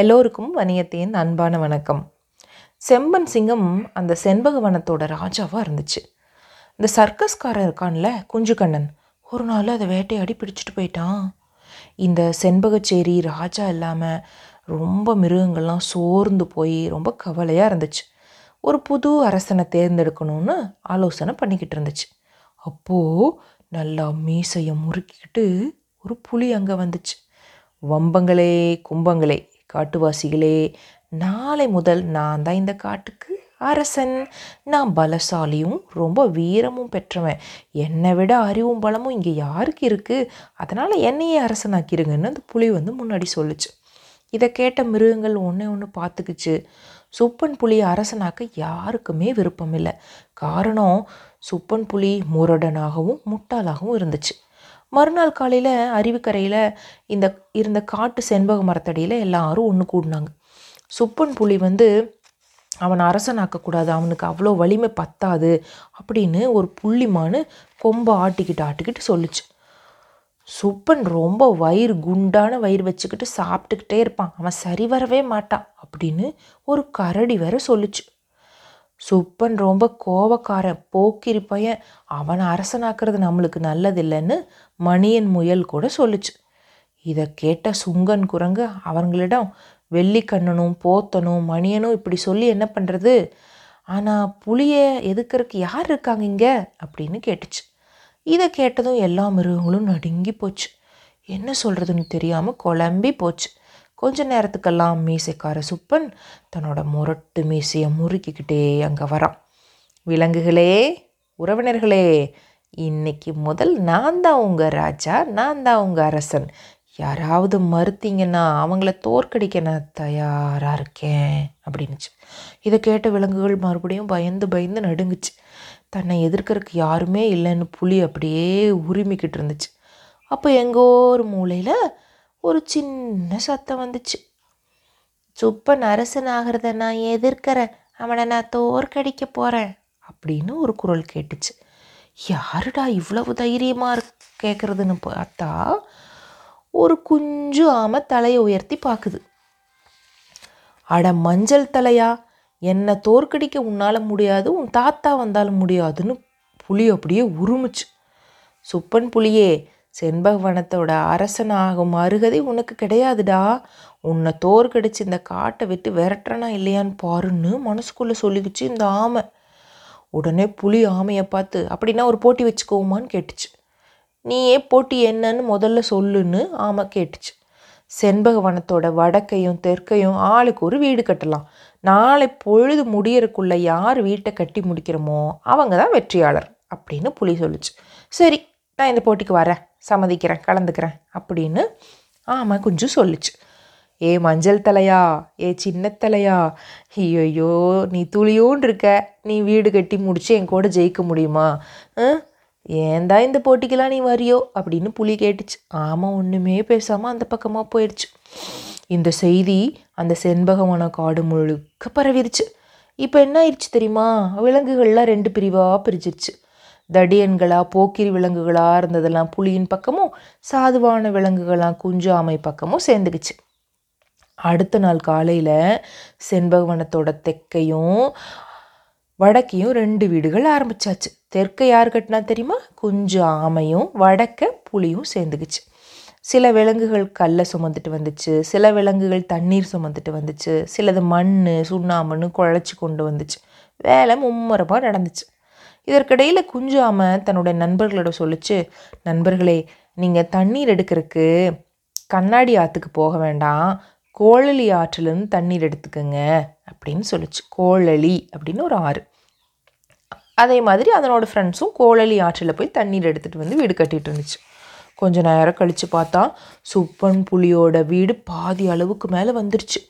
எல்லோருக்கும் வணியத்தின் அன்பான வணக்கம். செம்பன் சிங்கம் அந்த செண்பகவனத்தோட ராஜாவாக இருந்துச்சு. இந்த சர்க்கஸ்காரன் இருக்கான்ல குஞ்சுக்கண்ணன் ஒரு நாள் அதை வேட்டையாடி பிடிச்சிட்டு போயிட்டான். இந்த செண்பகச்சேரி ராஜா இல்லாமல் ரொம்ப மிருகங்கள்லாம் சோர்ந்து போய் ரொம்ப கவலையாக இருந்துச்சு. ஒரு புது அரசனை தேர்ந்தெடுக்கணும்னு ஆலோசனை பண்ணிக்கிட்டு இருந்துச்சு. அப்போது நல்லா மீசையை முறுக்கிக்கிட்டு ஒரு புலி அங்கே வந்துச்சு. வம்பங்களே கும்பங்களே காட்டுவாசிகளே நாளை முதல் நான் தான் இந்த காட்டுக்கு அரசன். நான் பலசாலியும் ரொம்ப வீரமும் பெற்றவன். என்னை விட அறிவும் பலமும் இங்கே யாருக்கு இருக்குது அதனால் என்னையே அரசனாக்கிருங்கன்னு அந்த புலி வந்து முன்னாடி சொல்லுச்சு. இதை கேட்ட மிருகங்கள் ஒன்று ஒன்று பார்த்துக்குச்சு. சுப்பன் புலி அரசனாக்க யாருக்குமே விருப்பம் இல்லை. காரணம் சுப்பன் புலி முரடனாகவும் முட்டாளாகவும் இருந்துச்சு. மறுநாள் காலையில் அருவிக்கரையில் இந்த இருந்த காட்டு செண்பக மரத்தடியில் எல்லாரும் ஒன்று கூடினாங்க. சுப்பன் புலி வந்து அவன் அரசனாக்கக்கூடாது அவனுக்கு அவ்வளோ வலிமை பத்தாது அப்படின்னு ஒரு புள்ளிமானு கொம்பை ஆட்டிக்கிட்டு ஆட்டிக்கிட்டு சொல்லுச்சு. சுப்பன் ரொம்ப வயிறு குண்டான வயிறு வச்சுக்கிட்டு சாப்பிட்டுக்கிட்டே இருப்பான். அவன் சரி வரவே மாட்டான் அப்படின்னு ஒரு கரடி வேற சொல்லுச்சு. சுப்பன் ரொம்ப கோபக்காரன் போக்கிரி பையன். அவனை அரசனாக்குறது நம்மளுக்கு நல்லதில்லைன்னு மணியன் முயல் கூட சொல்லுச்சு. இதை கேட்ட சுங்கன் குரங்கு அவங்களிடம் வெள்ளிக்கண்ணனும் போத்தனும் மணியனும் இப்படி சொல்லி என்ன பண்ணுறது ஆனால் புளியை எதுக்கிறதுக்கு யார் இருக்காங்க இங்கே? அப்படின்னு கேட்டுச்சு. இதை கேட்டதும் எல்லா மிருகங்களும் நடுங்கி போச்சு. என்ன சொல்கிறதுன்னு தெரியாமல் குழம்பி போச்சு. கொஞ்ச நேரத்துக்கெல்லாம் மீசைக்கார சுப்பன் தன்னோட முரட்டு மீசையை முறுக்கிக்கிட்டே அங்கே வரான். விலங்குகளே உறவினர்களே இன்னைக்கு முதல் நான் தான் உங்கள் ராஜா நான் தான் உங்கள் அரசன். யாராவது மறுத்தீங்கன்னா அவங்கள தோற்கடிக்க நான் தயாராக இருக்கேன் அப்படின்னுச்சு. இதை கேட்ட விலங்குகள் மறுபடியும் பயந்து பயந்து நடுங்குச்சு. தன்னை எதிர்க்கறதுக்கு யாருமே இல்லைன்னு புலி அப்படியே உரிமிக்கிட்டு இருந்துச்சு. அப்போ எங்கோ ஒரு மூலையில் ஒரு சின்ன சத்தம் வந்துச்சு. சுப்பன் அரசன் ஆகிறத நான் எதிர்க்கிறேன். அவனை நான் தோற்கடிக்க போகிறேன் அப்படின்னு ஒரு குரல் கேட்டுச்சு. யாருடா இவ்வளவு தைரியமாக இரு கேட்குறதுன்னு பார்த்தா ஒரு குஞ்சு ஆமை தலையை உயர்த்தி பார்க்குது அட மஞ்சள் தலையா? என்னை தோற்கடிக்க உன்னால் முடியாது உன் தாத்தா வந்தாலும் முடியாதுன்னு புலி அப்படியே உருமிச்சு. சுப்பன் புலியே செண்பகவனத்தோட அரசனாகும் அருகதை உனக்கு கிடையாதுடா. உன்னை தோற்கடிச்சு இந்த காட்டை விட்டு விரட்டுறனா இல்லையான்னு பாருன்னு மனசுக்குள்ளே சொல்லிக்கிச்சு இந்த ஆமை. உடனே புலி ஆமையை பார்த்து அப்படின்னா ஒரு போட்டி வச்சுக்கோமான்னு கேட்டுச்சு. நீயே போட்டி என்னன்னு முதல்ல சொல்லுன்னு ஆமை கேட்டுச்சு. செண்பகவனத்தோட வடக்கையும் தெற்கையும் ஆளுக்கு ஒரு வீடு கட்டலாம். நாளை பொழுது முடியறக்குள்ளே யார் வீட்டை கட்டி முடிக்கிறோமோ அவங்க தான் வெற்றியாளர் அப்படின்னு புலி சொல்லுச்சு. சரி நான் இந்த போட்டிக்கு வரேன். சம்மதிக்கிறேன் கலந்துக்கிறேன் அப்படின்னு ஆமாம் கொஞ்சம் சொல்லுச்சு. ஏ மஞ்சள் தலையா? ஏ சின்ன தலையா? ஐயோ நீ துளியோன் இருக்க. நீ வீடு கட்டி முடிச்சு என் கூட ஜெயிக்க முடியுமா? ஏன் தான் இந்த போட்டிக்கெல்லாம் நீ வரியோ? அப்படின்னு புலி கேட்டுச்சு. ஆமாம் ஒன்றுமே பேசாமல் அந்த பக்கமாக போயிடுச்சு இந்த செய்தி அந்த செண்பகவன காடு முழுக்க பரவிருச்சு. இப்போ என்ன ஆயிடுச்சு தெரியுமா? விலங்குகள்லாம் ரெண்டு பிரிவாக பிரிச்சிருச்சு தடியன்களா போக்கிரி விலங்குகளாக இருந்ததெல்லாம் புலியின் பக்கமும் சாதுவான விலங்குகளாம் குஞ்சு ஆமை பக்கமும் சேர்ந்துக்குச்சு. அடுத்த நாள் காலையில் செண்பகவனத்தோட தெற்கையும் வடக்கையும் ரெண்டு வீடுகள் ஆரம்பிச்சாச்சு. தெற்கை யார் கட்டினா தெரியுமா? குஞ்சு ஆமையும் வடக்க புளியும் சேர்ந்துக்குச்சு. சில விலங்குகள் கல்லை சுமந்துட்டு வந்துச்சு சில விலங்குகள் தண்ணீர் சுமந்துட்டு வந்துச்சு சிலது மண் சுண்ணாமண்ணு குழைச்சி கொண்டு வந்துச்சு. வேலை மும்முரமாக நடந்துச்சு. இதற்கிடையில் குஞ்சு தன்னோட தன்னுடைய நண்பர்களோட சொல்லிச்சு நண்பர்களே நீங்கள் தண்ணீர் எடுக்கிறதுக்கு கண்ணாடி ஆற்றுக்கு போக வேண்டாம். கோழலி ஆற்றிலேருந்து தண்ணீர் எடுத்துக்கோங்க. அப்படின்னு சொல்லிச்சு. கோழலி அப்படின்னு ஒரு ஆறு. அதே மாதிரி அதனோட ஃப்ரெண்ட்ஸும் கோழலி ஆற்றில் போய் தண்ணீர் எடுத்துகிட்டு வந்து வீடு கட்டிகிட்டு இருந்துச்சு. கொஞ்ச நேரம் கழித்து பார்த்தா சுப்பன் புலியோட வீடு பாதி அளவுக்கு மேலே வந்துருச்சு.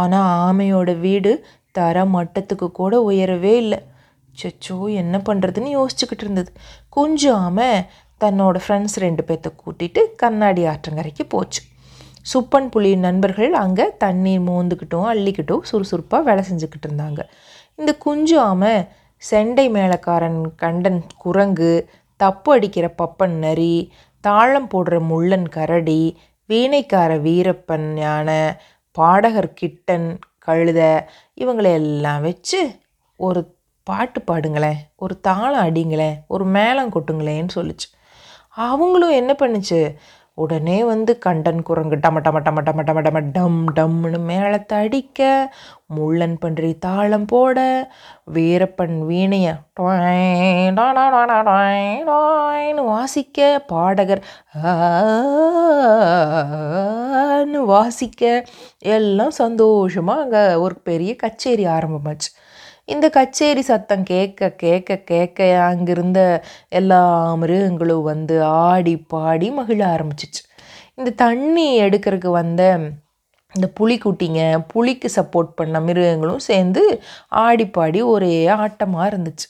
ஆனால் ஆமையோட வீடு தர மட்டத்துக்கு கூட உயரவே இல்லை. சச்சோ என்ன பண்ணுறதுன்னு யோசிச்சுக்கிட்டு இருந்தது. கொஞ்சம் ஆமை தன்னோட ஃப்ரெண்ட்ஸ் ரெண்டு பேர்த்த கூட்டிகிட்டு கண்ணாடி ஆற்றங்கரைக்கு போச்சு. சுப்பன் புலியின் நண்பர்கள் அங்கே தண்ணீர் மோந்துக்கிட்டும் அள்ளிக்கிட்டும் சுறுசுறுப்பாக வேலை செஞ்சுக்கிட்டு இருந்தாங்க. இந்த குஞ்சு ஆமை செண்டை மேளக்காரன் கண்டன் குரங்கு தப்பு அடிக்கிற பப்பன் நரி தாளம் போடுற முள்ளன் கரடி வீணைக்கார வீரப்பன் யானை பாடகர் கிட்டன் கழுத இவங்களை எல்லாம் வச்சு ஒரு பாட்டு பாடுங்களேன் ஒரு தாளம் அடிங்களேன் ஒரு மேளம் கொட்டுங்களேன்னு சொல்லுச்சு. அவங்களும் என்ன பண்ணுச்சு? உடனே வந்து கண்டன் குரங்கு டம டம டம டம டம டம டம் டம்னு மேளத்தை அடிக்க முள்ளன் பன்றி தாளம் போட வீரப்பன் வீணைய டொய் டொய்னு வாசிக்க பாடகர் ஆன்னு வாசிக்க எல்லாம் சந்தோஷமாக அங்கே ஒரு பெரிய கச்சேரி ஆரம்பமாச்சு இந்த கச்சேரி சத்தம் கேட்க கேட்க கேட்க அங்கிருந்த எல்லா மிருகங்களும் வந்து ஆடி பாடி மகிழ ஆரம்பிச்சிச்சு. இந்த தண்ணி எடுக்கிறதுக்கு வந்த இந்த புலிக்குட்டிங்க புலிக்கு சப்போர்ட் பண்ண மிருகங்களும் சேர்ந்து ஆடி பாடி ஒரே ஆட்டமாக இருந்துச்சு.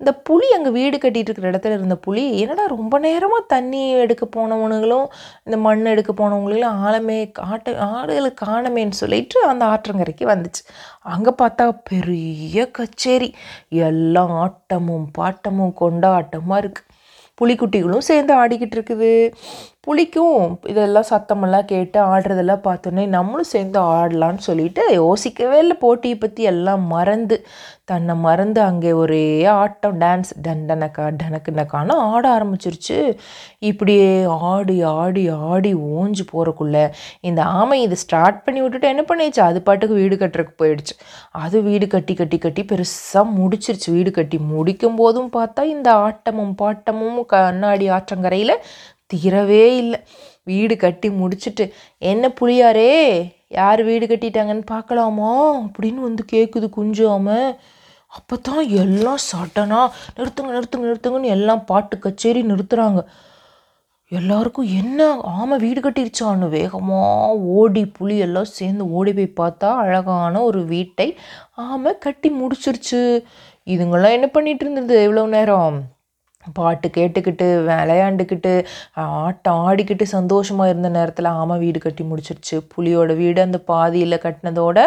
இந்த புலி அங்கே வீடு கட்டிட்டு இருக்கிற இடத்துல இருந்த புலி என்னடா ரொம்ப நேரமாக தண்ணி எடுக்க போனவனுங்களும் இந்த மண் எடுக்க போனவங்களும் ஆழமே ஆட்ட ஆடுகளை காணமேன்னு சொல்லிட்டு அந்த ஆற்றங்கரைக்கு வந்துச்சு. அங்கே பார்த்தா பெரிய கச்சேரி. எல்லாம் ஆட்டமும் பாட்டமும் கொண்டாட்டமாக இருக்குது புலிக்குட்டிகளும் சேர்ந்து ஆடிக்கிட்டு இருக்குது. புளிக்கும். இதெல்லாம் சத்தமெல்லாம் கேட்டு ஆடுறதெல்லாம் பார்த்தோன்னே நம்மளும் சேர்ந்து ஆடலான்னு சொல்லிட்டு யோசிக்கவே இல்லை. போட்டியை பற்றி எல்லாம் மறந்து தன்னை மறந்து அங்கே ஒரே ஆட்டம் டான்ஸ் டண்டனக்கா டனக்குனக்கான ஆட ஆரம்பிச்சிருச்சு. இப்படியே ஆடி ஆடி ஆடி ஓஞ்சு போகிறக்குள்ள இந்த ஆமை இதை ஸ்டார்ட் பண்ணி விட்டுட்டு என்ன பண்ணிடுச்சு? அது பாட்டுக்கு வீடு கட்டுறதுக்கு போயிடுச்சு. அது வீடு கட்டி கட்டி கட்டி பெருசாக முடிச்சிருச்சு. வீடு கட்டி முடிக்கும் போதும் பார்த்தா இந்த ஆட்டமும் பாட்டமும் கண்ணாடி ஆற்றங்கரையில் தீரவே இல்லை. வீடு கட்டி முடிச்சுட்டு என்ன புளியாரே யார் வீடு கட்டிட்டாங்கன்னு பார்க்கலாமா? அப்படின்னு வந்து கேட்குது குஞ்சாம. அப்போ தான் எல்லாம் சடனாக நிறுத்துங்க நிறுத்துங்க நிறுத்துங்கன்னு எல்லாம் பாட்டு கச்சேரி நிறுத்துகிறாங்க எல்லாருக்கும் என்ன ஆமை வீடு கட்டிருச்சான்னு வேகமாக ஓடி புலி எல்லாம் சேர்ந்து ஓடி போய் பார்த்தா அழகான ஒரு வீட்டை ஆமை கட்டி முடிச்சிருச்சு. இதுங்கெல்லாம் என்ன பண்ணிகிட்டு இருந்தது எவ்வளோ நேரம்? பாட்டு கேட்டுக்கிட்டு விளையாண்டுக்கிட்டு ஆட்டம் ஆடிக்கிட்டு சந்தோஷமாக இருந்த நேரத்தில் ஆமாம் வீடு கட்டி முடிச்சிருச்சு. புலியோட வீடு அந்த பாதியில் கட்டினதோட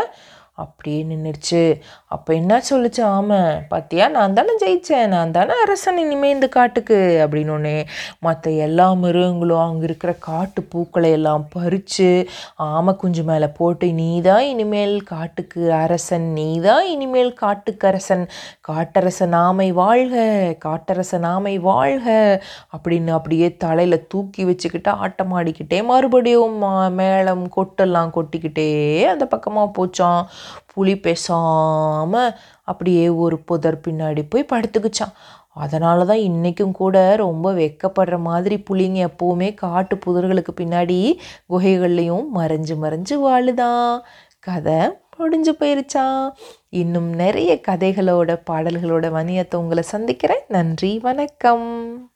அப்படியே நின்றுச்சு அப்போ என்ன சொல்லுச்சு? ஆமை பார்த்தியா நான் தானே ஜெயித்தேன் நான் தானே அரசன் இனிமேல் இந்த காட்டுக்கு அப்படின்னோடனே மற்ற எல்லா மிருகங்களும் அங்கே இருக்கிற காட்டு பூக்களை எல்லாம் பறித்து ஆமை குஞ்சு மேலே போட்டு நீ தான் இனிமேல் காட்டுக்கு அரசன் நீ தான் இனிமேல் காட்டுக்கு அரசன். காட்டரசன் ஆமை வாழ்க காட்டரசன் ஆமை வாழ்க அப்படின்னு அப்படியே தலையில் தூக்கி வச்சுக்கிட்டு ஆட்டமாடிக்கிட்டே மறுபடியும் மா- மேளம் கொட்டெல்லாம் கொட்டிக்கிட்டே அந்த பக்கமாக போச்சான் புலி பேசாமல் அப்படியே ஒரு புதர் பின்னாடி போய் படுத்துக்குச்சான். அதனால தான் இன்றைக்கும் கூட ரொம்ப வெக்கப்படுற மாதிரி புலிங்க எப்போவுமே காட்டு புதர்களுக்கு பின்னாடி குகைகள்லையும் மறைஞ்சு மறைஞ்சு வாழுதான். கதை முடிஞ்சு போயிருச்சான் இன்னும் நிறைய கதைகளோட பாடல்களோட வணியத்தை உங்களை சந்திக்கிறேன். நன்றி வணக்கம்.